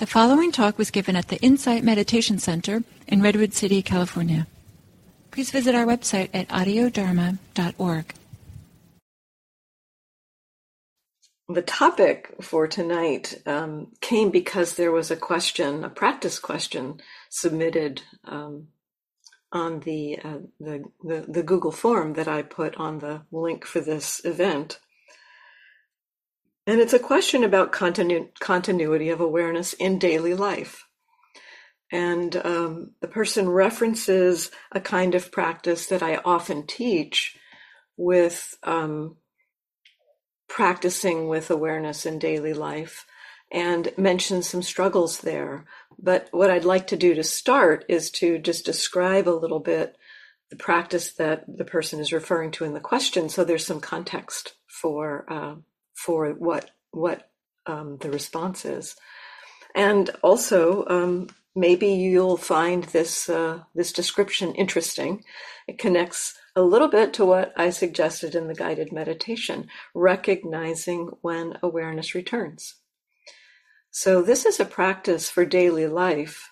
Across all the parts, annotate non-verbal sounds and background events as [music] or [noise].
The following talk was given at the Insight Meditation Center in Redwood City, California. Please visit our website at audiodharma.org. The topic for tonight um, came because there was a question, a practice question, submitted um, on the, uh, the, the the Google form that I put on the link for this event. And it's a question about continu- continuity of awareness in daily life. And um, the person references a kind of practice that I often teach with um, practicing with awareness in daily life and mentions some struggles there. But what I'd like to do to start is to just describe a little bit the practice that the person is referring to in the question so there's some context for uh, for what what um, the response is, and also um, maybe you'll find this uh, this description interesting. It connects a little bit to what I suggested in the guided meditation, recognizing when awareness returns. So this is a practice for daily life.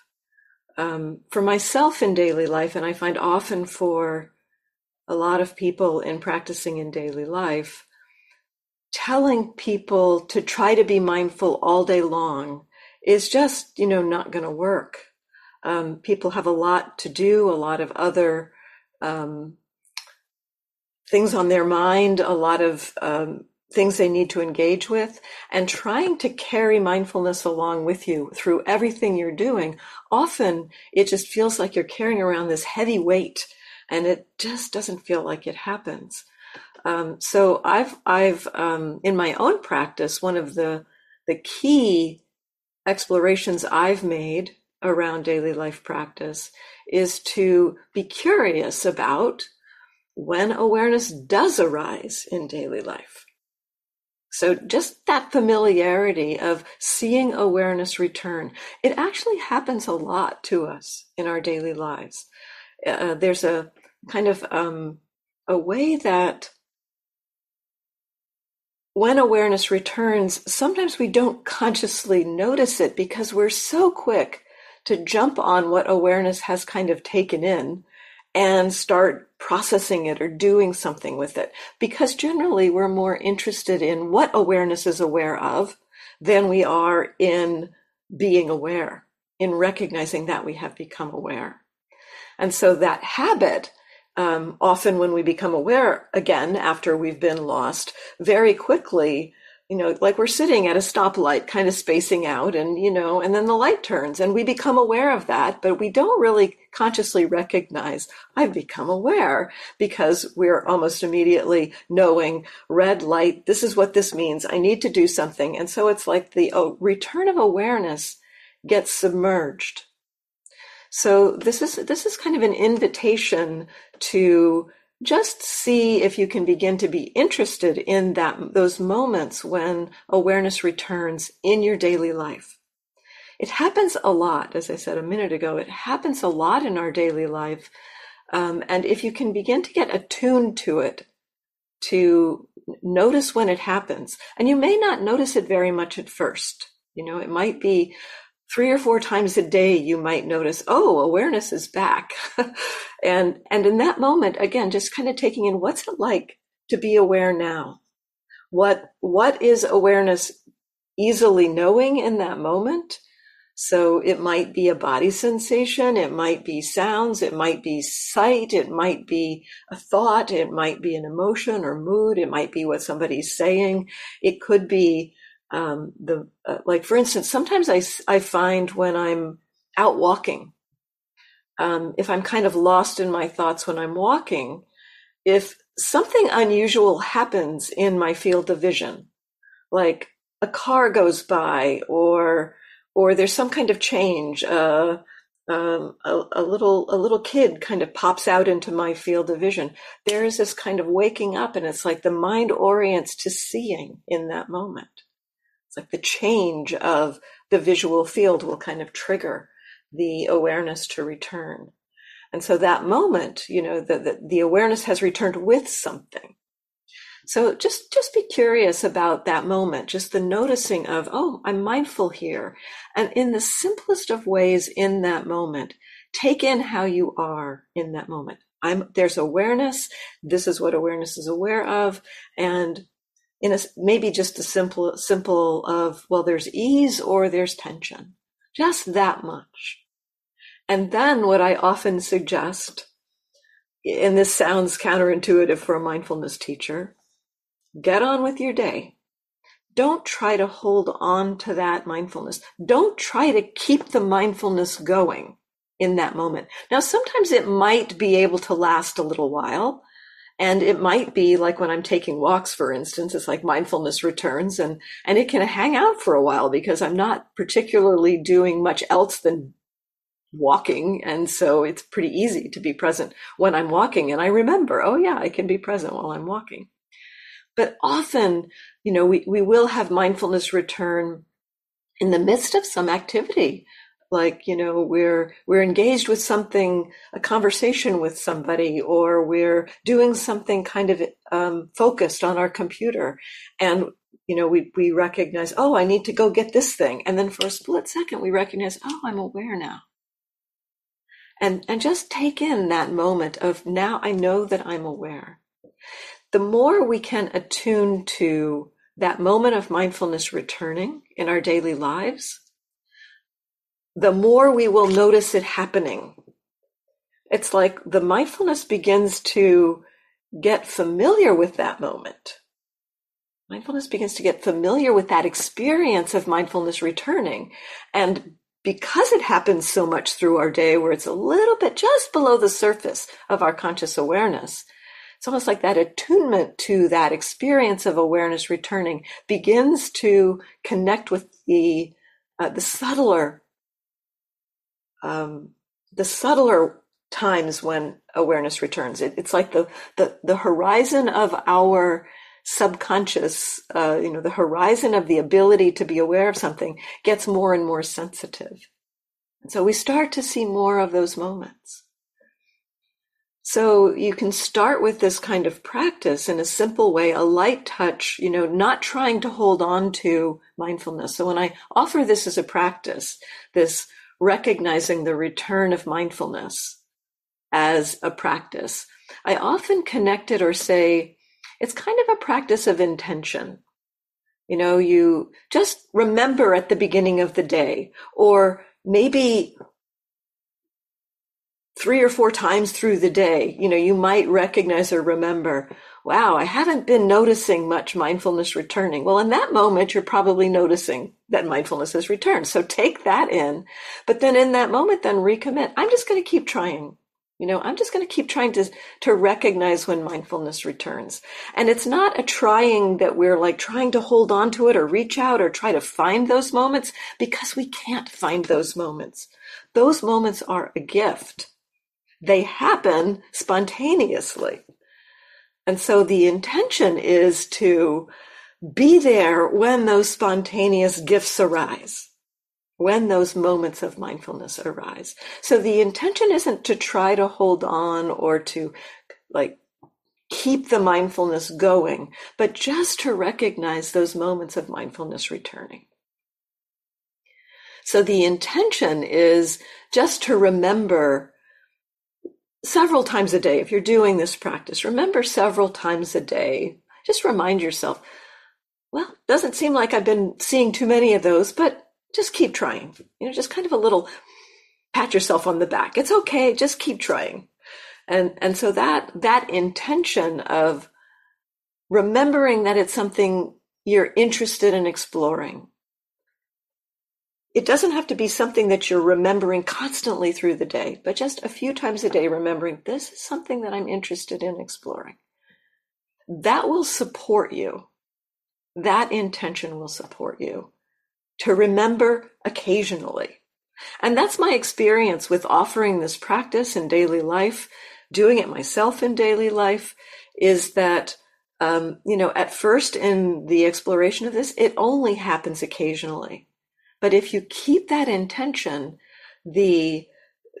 Um, for myself in daily life, and I find often for a lot of people in practicing in daily life, telling people to try to be mindful all day long is just, you know, not going to work. Um, people have a lot to do, a lot of other um, things on their mind, a lot of um, things they need to engage with, and trying to carry mindfulness along with you through everything you're doing. Often it just feels like you're carrying around this heavy weight and it just doesn't feel like it happens. Um, so I've I've um, in my own practice one of the the key explorations I've made around daily life practice is to be curious about when awareness does arise in daily life. So just that familiarity of seeing awareness return, it actually happens a lot to us in our daily lives. Uh, there's a kind of um, a way that when awareness returns, sometimes we don't consciously notice it because we're so quick to jump on what awareness has kind of taken in and start processing it or doing something with it. Because generally we're more interested in what awareness is aware of than we are in being aware, in recognizing that we have become aware. And so that habit um, often when we become aware again after we've been lost, very quickly, you know, like we're sitting at a stoplight, kind of spacing out, and you know, and then the light turns, and we become aware of that, but we don't really consciously recognize I've become aware because we're almost immediately knowing red light. This is what this means. I need to do something, and so it's like the oh, return of awareness gets submerged so this is this is kind of an invitation to just see if you can begin to be interested in that those moments when awareness returns in your daily life. It happens a lot, as I said a minute ago. It happens a lot in our daily life, um, and if you can begin to get attuned to it, to notice when it happens, and you may not notice it very much at first. You know, it might be three or four times a day you might notice oh awareness is back. [laughs] And and in that moment again just kind of taking in what's it like to be aware now? What what is awareness easily knowing in that moment? So it might be a body sensation it might be sounds it might be sight it might be a thought it might be an emotion or mood it might be what somebody's saying. It could be um, the uh, like for instance sometimes I, I find when i'm out walking um, if i'm kind of lost in my thoughts when i'm walking if something unusual happens in my field of vision like a car goes by or or there's some kind of change uh, um, a, a, little a little kid kind of pops out into my field of vision there is this kind of waking up and it's like the mind orients to seeing in that moment it's like the change of the visual field will kind of trigger the awareness to return. And so that moment, you know, the, the, the awareness has returned with something. So just, just be curious about that moment, just the noticing of, oh, I'm mindful here. And in the simplest of ways in that moment, take in how you are in that moment. I'm, there's awareness. This is what awareness is aware of. And in a, maybe just a simple, simple of, well, there's ease or there's tension. Just that much. And then what I often suggest, and this sounds counterintuitive for a mindfulness teacher, get on with your day. Don't try to hold on to that mindfulness. Don't try to keep the mindfulness going in that moment. Now, sometimes it might be able to last a little while. And it might be like when I'm taking walks, for instance, it's like mindfulness returns and, and it can hang out for a while because I'm not particularly doing much else than walking. And so it's pretty easy to be present when I'm walking. And I remember, oh yeah, I can be present while I'm walking. But often, you know, we, we will have mindfulness return in the midst of some activity like you know we're we're engaged with something a conversation with somebody or we're doing something kind of um, focused on our computer. And you know we we recognize oh i need to go get this thing. And then for a split second we recognize oh i'm aware now. And and just take in that moment of now i know that i'm aware. The more we can attune to that moment of mindfulness returning in our daily lives the more we will notice it happening. It's like the mindfulness begins to get familiar with that moment. Mindfulness begins to get familiar with that experience of mindfulness returning. And because it happens so much through our day where it's a little bit just below the surface of our conscious awareness, it's almost like that attunement to that experience of awareness returning begins to connect with the uh, the subtler um, the subtler times when awareness returns. It, it's like the, the, the horizon of our subconscious, uh, you know, the horizon of the ability to be aware of something gets more and more sensitive. And so we start to see more of those moments. So you can start with this kind of practice in a simple way, a light touch, you know, not trying to hold on to mindfulness. So when I offer this as a practice, this recognizing the return of mindfulness as a practice, I often connect it or say it's kind of a practice of intention. You know, you just remember at the beginning of the day, or maybe three or four times through the day, you know, you might recognize or remember, wow, I haven't been noticing much mindfulness returning. Well, in that moment, you're probably noticing that mindfulness has returned. So take that in. But then in that moment, then recommit. I'm just going to keep trying. You know, I'm just going to keep trying to, to recognize when mindfulness returns. And it's not a trying that we're like trying to hold on to it or reach out or try to find those moments because we can't find those moments. Those moments are a gift. They happen spontaneously. And so the intention is to be there when those spontaneous gifts arise, when those moments of mindfulness arise. So the intention isn't to try to hold on or to like keep the mindfulness going, but just to recognize those moments of mindfulness returning. So the intention is just to remember several times a day, if you're doing this practice, remember several times a day. Just remind yourself, well, doesn't seem like I've been seeing too many of those, but just keep trying. You know, just kind of a little pat yourself on the back. It's okay, just keep trying. And and so that that intention of remembering that it's something you're interested in exploring it doesn't have to be something that you're remembering constantly through the day, but just a few times a day, remembering this is something that I'm interested in exploring. That will support you. That intention will support you to remember occasionally. And that's my experience with offering this practice in daily life, doing it myself in daily life, is that, um, you know, at first in the exploration of this, it only happens occasionally but if you keep that intention, the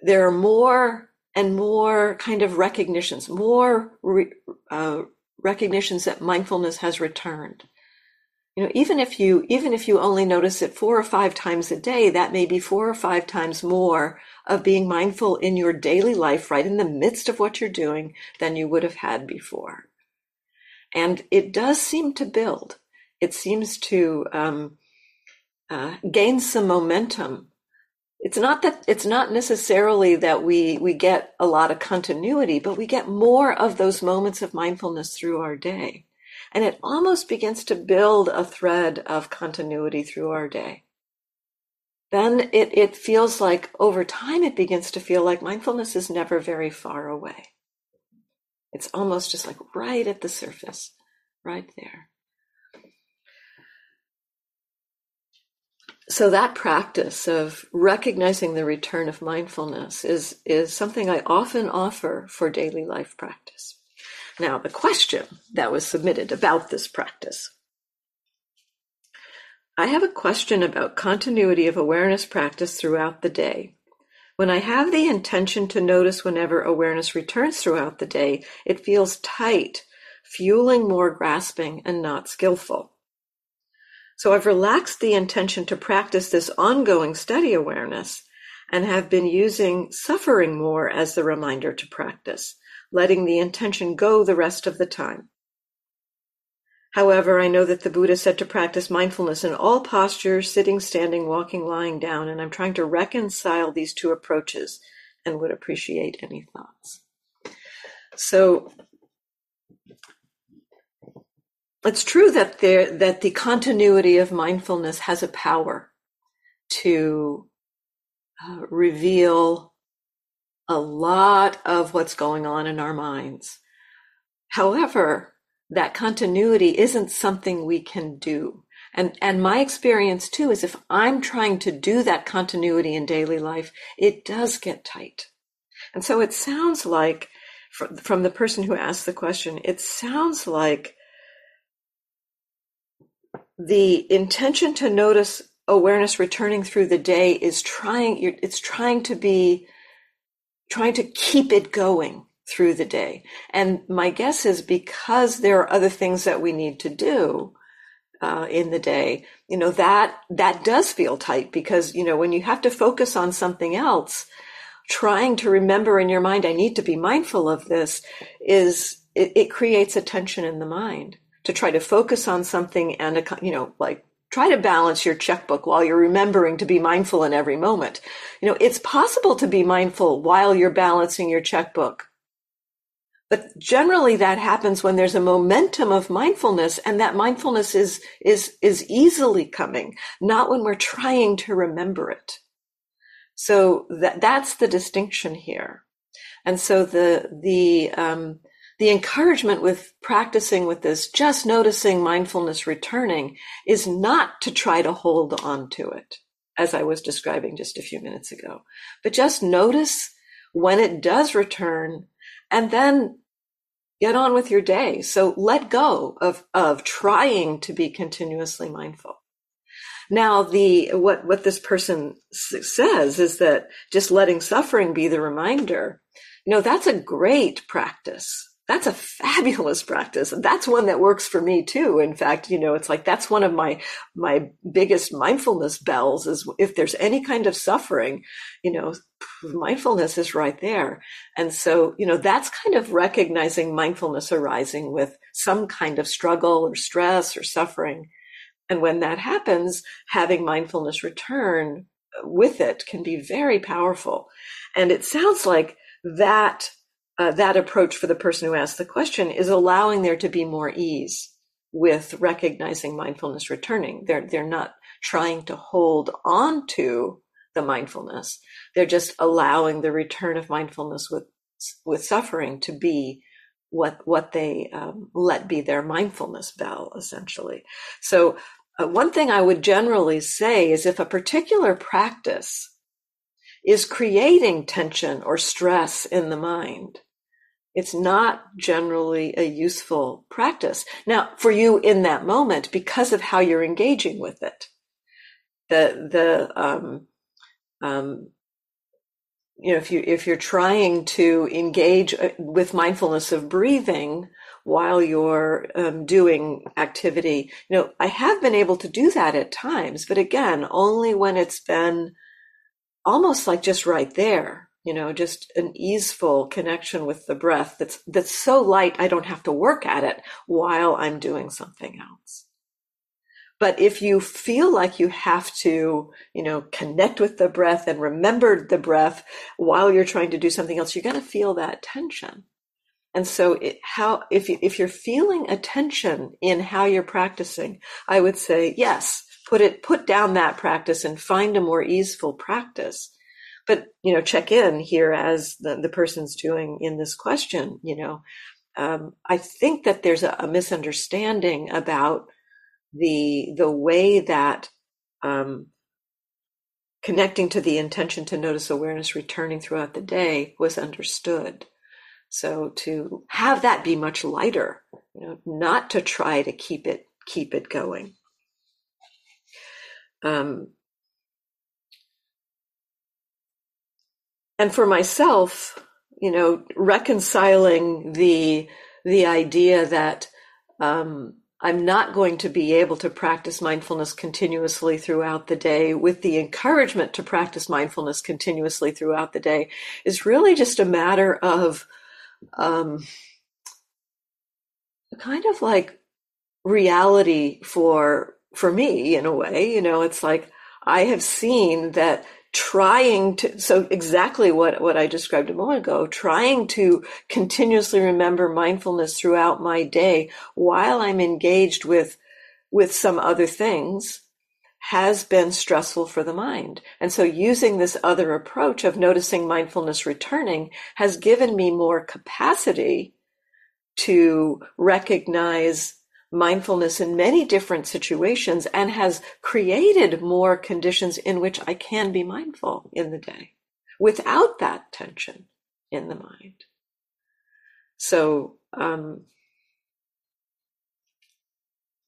there are more and more kind of recognitions, more re, uh, recognitions that mindfulness has returned. You know, even if you even if you only notice it four or five times a day, that may be four or five times more of being mindful in your daily life, right in the midst of what you're doing, than you would have had before. And it does seem to build. It seems to um, uh, gain some momentum it's not that it's not necessarily that we we get a lot of continuity but we get more of those moments of mindfulness through our day and it almost begins to build a thread of continuity through our day. Then it, it feels like over time it begins to feel like mindfulness is never very far away. It's almost just like right at the surface right there. So that practice of recognizing the return of mindfulness is, is something I often offer for daily life practice. Now, the question that was submitted about this practice. I have a question about continuity of awareness practice throughout the day. When I have the intention to notice whenever awareness returns throughout the day, it feels tight, fueling more grasping and not skillful. So I've relaxed the intention to practice this ongoing steady awareness and have been using suffering more as the reminder to practice, letting the intention go the rest of the time. However, I know that the Buddha said to practice mindfulness in all postures, sitting, standing, walking, lying down, and I'm trying to reconcile these two approaches and would appreciate any thoughts. So it's true that there that the continuity of mindfulness has a power to uh, reveal a lot of what's going on in our minds. However, that continuity isn't something we can do. And, and my experience too is if I'm trying to do that continuity in daily life, it does get tight. And so it sounds like, from, from the person who asked the question, it sounds like the intention to notice awareness returning through the day is trying it's trying to be trying to keep it going through the day. And my guess is because there are other things that we need to do uh, in the day you know that that does feel tight because you know when you have to focus on something else trying to remember in your mind i need to be mindful of this is it, it creates a tension in the mind to try to focus on something and, a, you know, like try to balance your checkbook while you're remembering to be mindful in every moment. You know, it's possible to be mindful while you're balancing your checkbook. But generally that happens when there's a momentum of mindfulness and that mindfulness is, is, is easily coming, not when we're trying to remember it. So that, that's the distinction here. And so the, the, um, the encouragement with practicing with this, just noticing mindfulness returning, is not to try to hold on to it, as I was describing just a few minutes ago, but just notice when it does return and then get on with your day. So let go of, of trying to be continuously mindful. Now, the, what, what this person says is that just letting suffering be the reminder, you know, that's a great practice that's a fabulous practice. And that's one that works for me too. In fact, you know, it's like that's one of my my biggest mindfulness bells is if there's any kind of suffering, you know, mindfulness is right there. And so, you know, that's kind of recognizing mindfulness arising with some kind of struggle or stress or suffering. And when that happens, having mindfulness return with it can be very powerful. And it sounds like that uh, that approach for the person who asked the question is allowing there to be more ease with recognizing mindfulness returning. They're they're not trying to hold on to the mindfulness. They're just allowing the return of mindfulness with with suffering to be what what they um, let be their mindfulness bell essentially. So uh, one thing I would generally say is if a particular practice is creating tension or stress in the mind, it's not generally a useful practice. Now, for you in that moment, because of how you're engaging with it, the the um, um, you know if you if you're trying to engage uh, with mindfulness of breathing while you're um, doing activity. You know, I have been able to do that at times, but again, only when it's been almost like just right there. You know, just an easeful connection with the breath that's that's so light I don't have to work at it while I'm doing something else. But if you feel like you have to, you know, connect with the breath and remember the breath while you're trying to do something else, you're going to feel that tension. And so it, how, if you, if you're feeling a tension in how you're practicing, I would say, yes, put it, put down that practice and find a more easeful practice. But, you know, check in here as the, the person's doing in this question, you know, um, I think that there's a, a misunderstanding about the the way that um, connecting to the intention to notice awareness returning throughout the day was understood. So to have that be much lighter, you know, not to try to keep it keep it going. Um, and for myself, you know, reconciling the the idea that um, I'm not going to be able to practice mindfulness continuously throughout the day with the encouragement to practice mindfulness continuously throughout the day is really just a matter of um, kind of like reality for for me in a way you know? It's like i have seen that trying to so exactly what what I described a moment ago trying to continuously remember mindfulness throughout my day while I'm engaged with with some other things has been stressful for the mind. And so using this other approach of noticing mindfulness returning has given me more capacity to recognize mindfulness in many different situations and has created more conditions in which I can be mindful in the day without that tension in the mind. So, um,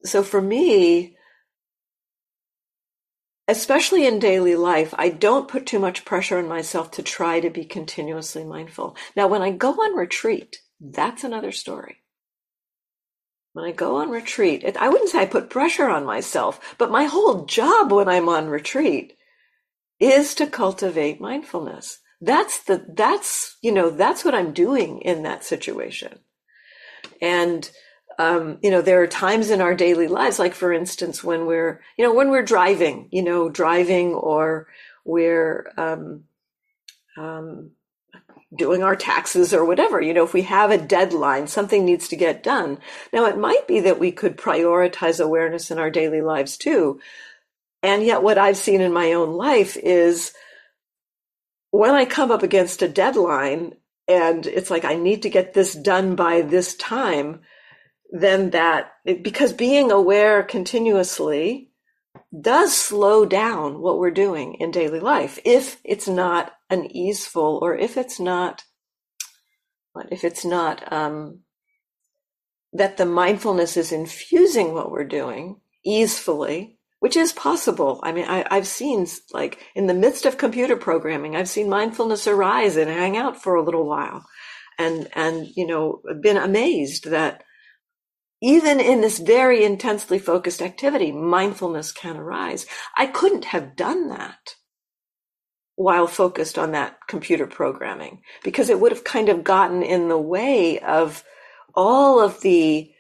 so for me, especially in daily life, I don't put too much pressure on myself to try to be continuously mindful. Now, when I go on retreat, that's another story. When I go on retreat, it, I wouldn't say I put pressure on myself, but my whole job when I'm on retreat is to cultivate mindfulness. That's the, that's, you know, that's what I'm doing in that situation. And, um, you know, there are times in our daily lives, like for instance, when we're, you know, when we're driving, you know, driving or we're, um, um, doing our taxes or whatever. You know, if we have a deadline, something needs to get done. Now, it might be that we could prioritize awareness in our daily lives too. And yet, what I've seen in my own life is when I come up against a deadline and it's like, I need to get this done by this time, then that, because being aware continuously does slow down what we're doing in daily life if it's not an easeful or if it's not if it's not um, that the mindfulness is infusing what we're doing easefully which is possible i mean I, i've seen like in the midst of computer programming i've seen mindfulness arise and hang out for a little while and and you know been amazed that even in this very intensely focused activity, mindfulness can arise. I couldn't have done that while focused on that computer programming because it would have kind of gotten in the way of all of the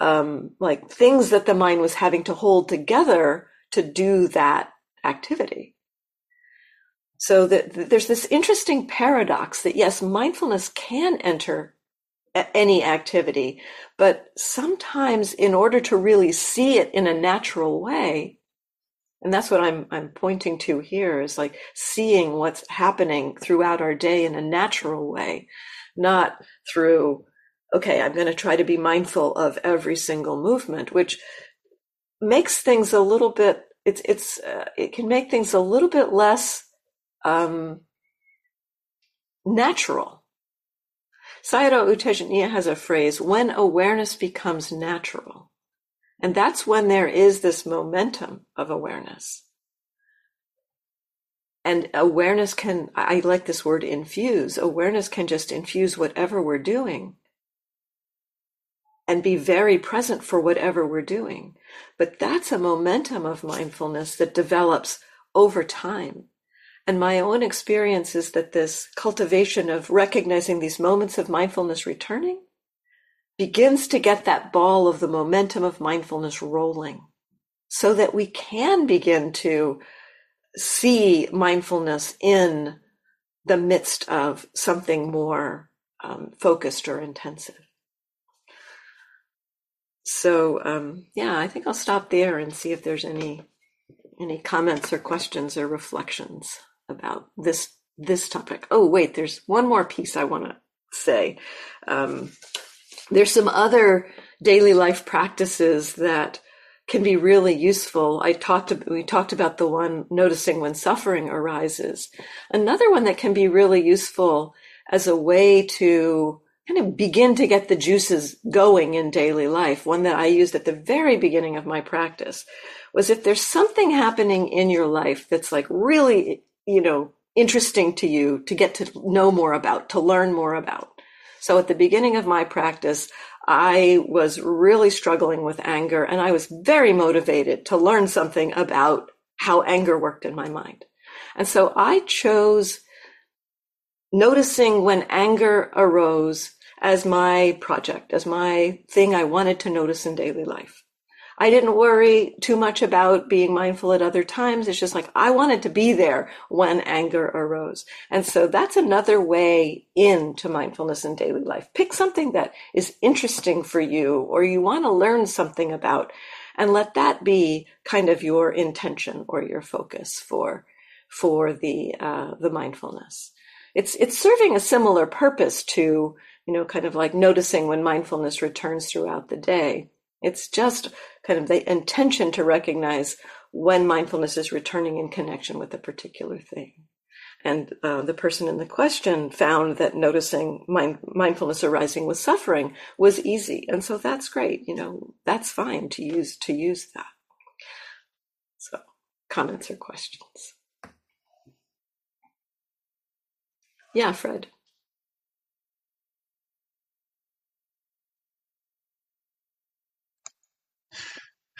um, like things that the mind was having to hold together to do that activity. So that there's this interesting paradox that yes, mindfulness can enter any activity. But sometimes in order to really see it in a natural way, and that's what I'm, I'm pointing to here is like seeing what's happening throughout our day in a natural way, not through, okay, I'm going to try to be mindful of every single movement, which makes things a little bit, it's, it's, uh, it can make things a little bit less, um, natural Sayadaw U Tejaniya has a phrase, when awareness becomes natural. And that's when there is this momentum of awareness. And awareness can, I like this word infuse, awareness can just infuse whatever we're doing. and be very present for whatever we're doing. But that's a momentum of mindfulness that develops over time. And my own experience is that this cultivation of recognizing these moments of mindfulness returning begins to get that ball of the momentum of mindfulness rolling so that we can begin to see mindfulness in the midst of something more um, focused or intensive. So um, yeah, I think I'll stop there and see if there's any any comments or questions or reflections about this this topic. Oh wait, there's one more piece I want to say. Um, there's some other daily life practices that can be really useful. I talked, we talked about the one noticing when suffering arises. Another one that can be really useful as a way to kind of begin to get the juices going in daily life. One that I used at the very beginning of my practice was if there's something happening in your life that's like really, you know, interesting to you to get to know more about, to learn more about. So at the beginning of my practice, I was really struggling with anger and I was very motivated to learn something about how anger worked in my mind. And so I chose noticing when anger arose as my project, as my thing I wanted to notice in daily life. I didn't worry too much about being mindful at other times. It's just like I wanted to be there when anger arose. And so that's another way into mindfulness in daily life. Pick something that is interesting for you or you want to learn something about and let that be kind of your intention or your focus for for the uh, the mindfulness. It's it's serving a similar purpose to you know kind of like noticing when mindfulness returns throughout the day it's just kind of the intention to recognize when mindfulness is returning in connection with a particular thing. And uh, the person in the question found that noticing mind, mindfulness arising with suffering was easy, and so that's great. You know, that's fine to use to use that. So, comments or questions? Yeah, Fred.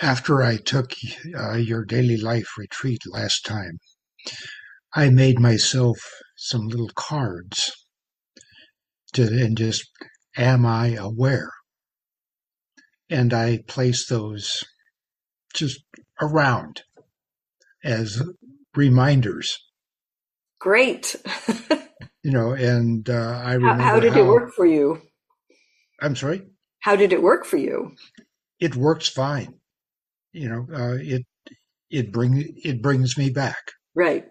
After I took uh, your daily life retreat last time, I made myself some little cards to and just am I aware? And I placed those just around as reminders. Great. [laughs] you know, and uh, I remember how, how did how, it work for you? I'm sorry. How did it work for you? It works fine you know, uh, it it bring it brings me back. Right.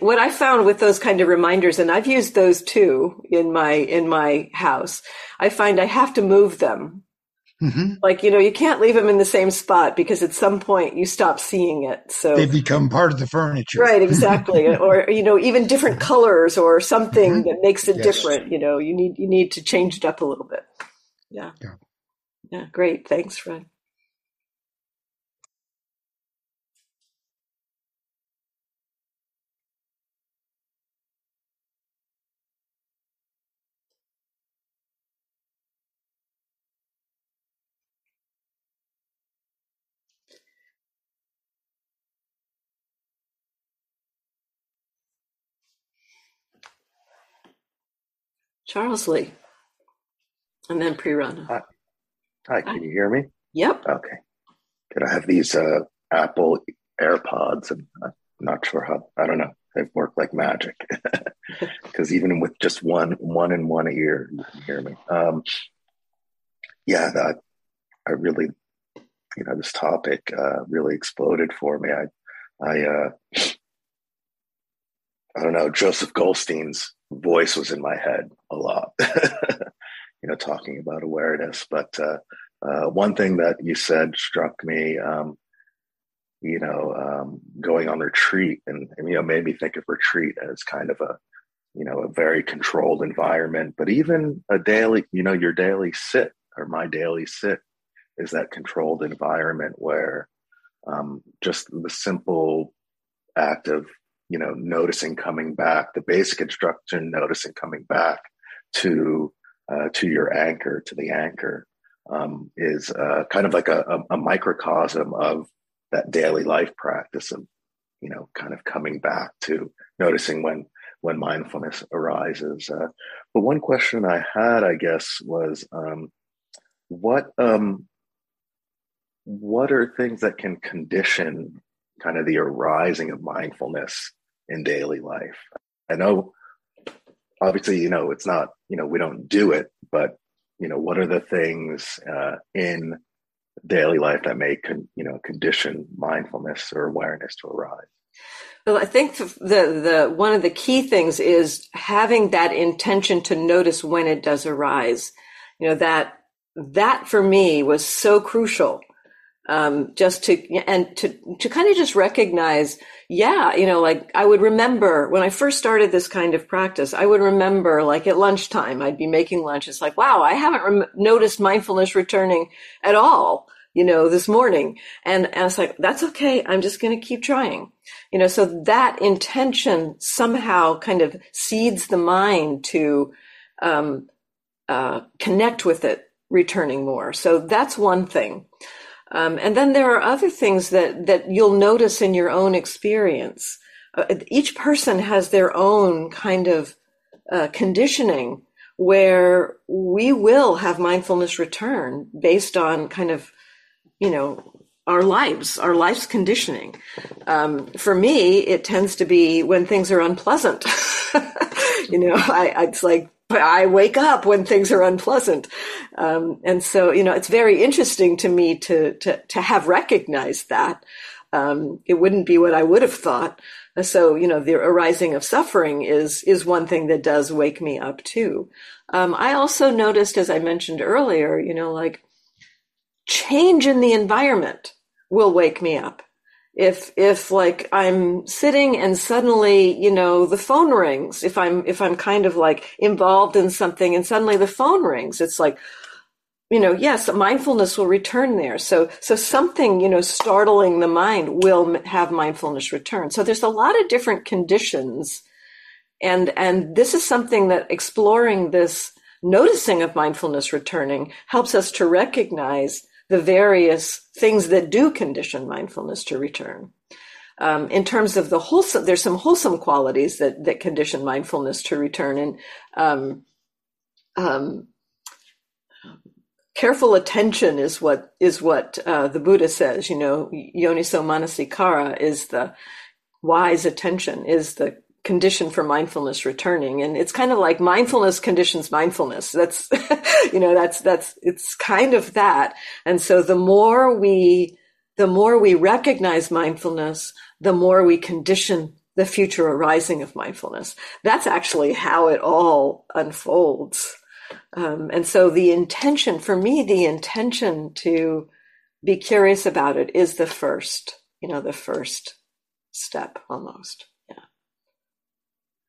What I found with those kind of reminders, and I've used those too in my in my house, I find I have to move them. Mm-hmm. Like you know, you can't leave them in the same spot because at some point you stop seeing it. So they become part of the furniture. Right. Exactly. [laughs] or you know, even different colors or something mm-hmm. that makes it yes. different. You know, you need you need to change it up a little bit. Yeah. Yeah. Yeah. Great. Thanks, Fred. Charles Lee. And then Prirana. Hi. Hi, can you hear me? Yep. Okay. Did I have these uh, Apple AirPods, and I'm not sure how. I don't know. They work like magic [laughs] because even with just one one in one ear, you can hear me. Um, yeah, that I really, you know, this topic uh, really exploded for me. I, I, uh, I don't know. Joseph Goldstein's voice was in my head a lot, [laughs] you know, talking about awareness. But uh, uh, one thing that you said struck me, um, you know, um, going on retreat and, and, you know, made me think of retreat as kind of a, you know, a very controlled environment, but even a daily, you know, your daily sit or my daily sit is that controlled environment where um, just the simple act of you know, noticing coming back, the basic instruction, noticing coming back to uh, to your anchor, to the anchor, um, is uh, kind of like a, a, a, microcosm of that daily life practice of, you know, kind of coming back to noticing when when mindfulness arises. Uh, but one question I had, I guess, was um, what um, what are things that can condition kind of the arising of mindfulness in daily life? I know, obviously, you know, it's not, you know, we don't do it, but you know, what are the things uh, in daily life that may, con- you know, condition mindfulness or awareness to arise? Well, I think the, the one of the key things is having that intention to notice when it does arise. You know that that for me was so crucial. Um, just to and to to kind of just recognize, yeah, you know, like I would remember when I first started this kind of practice, I would remember like at lunchtime, I'd be making lunch. It's like, wow, I haven't rem- noticed mindfulness returning at all you know, this morning. And, and I was like, that's okay. I'm just going to keep trying. You know, so that intention somehow kind of seeds the mind to um, uh, connect with it, returning more. So that's one thing. Um, and then there are other things that, that you'll notice in your own experience. Uh, each person has their own kind of uh, conditioning where we will have mindfulness return based on kind of you know, our lives, our life's conditioning. Um, for me, it tends to be when things are unpleasant. [laughs] you know, I, I, it's like I wake up when things are unpleasant, um, and so you know, it's very interesting to me to to to have recognized that. Um, it wouldn't be what I would have thought. So you know, the arising of suffering is is one thing that does wake me up too. Um, I also noticed, as I mentioned earlier, you know, like change in the environment will wake me up. If, if like I'm sitting and suddenly, you know, the phone rings, if I'm, if I'm kind of like involved in something and suddenly the phone rings, it's like, you know, yes, mindfulness will return there. So, so something, you know, startling the mind will have mindfulness return. So there's a lot of different conditions. And, and this is something that exploring this noticing of mindfulness returning helps us to recognize the various things that do condition mindfulness to return. Um, in terms of the wholesome, there's some wholesome qualities that that condition mindfulness to return, and um, um, careful attention is what is what uh, the Buddha says. You know, yoniso manasikara is the wise attention, is the condition for mindfulness returning. And it's kind of like mindfulness conditions mindfulness. That's [laughs] you know that's that's it's kind of that. And so the more we the more we recognize mindfulness the more we condition the future arising of mindfulness. That's actually how it all unfolds. Um, and so the intention for me the intention to be curious about it is the first you know the first step almost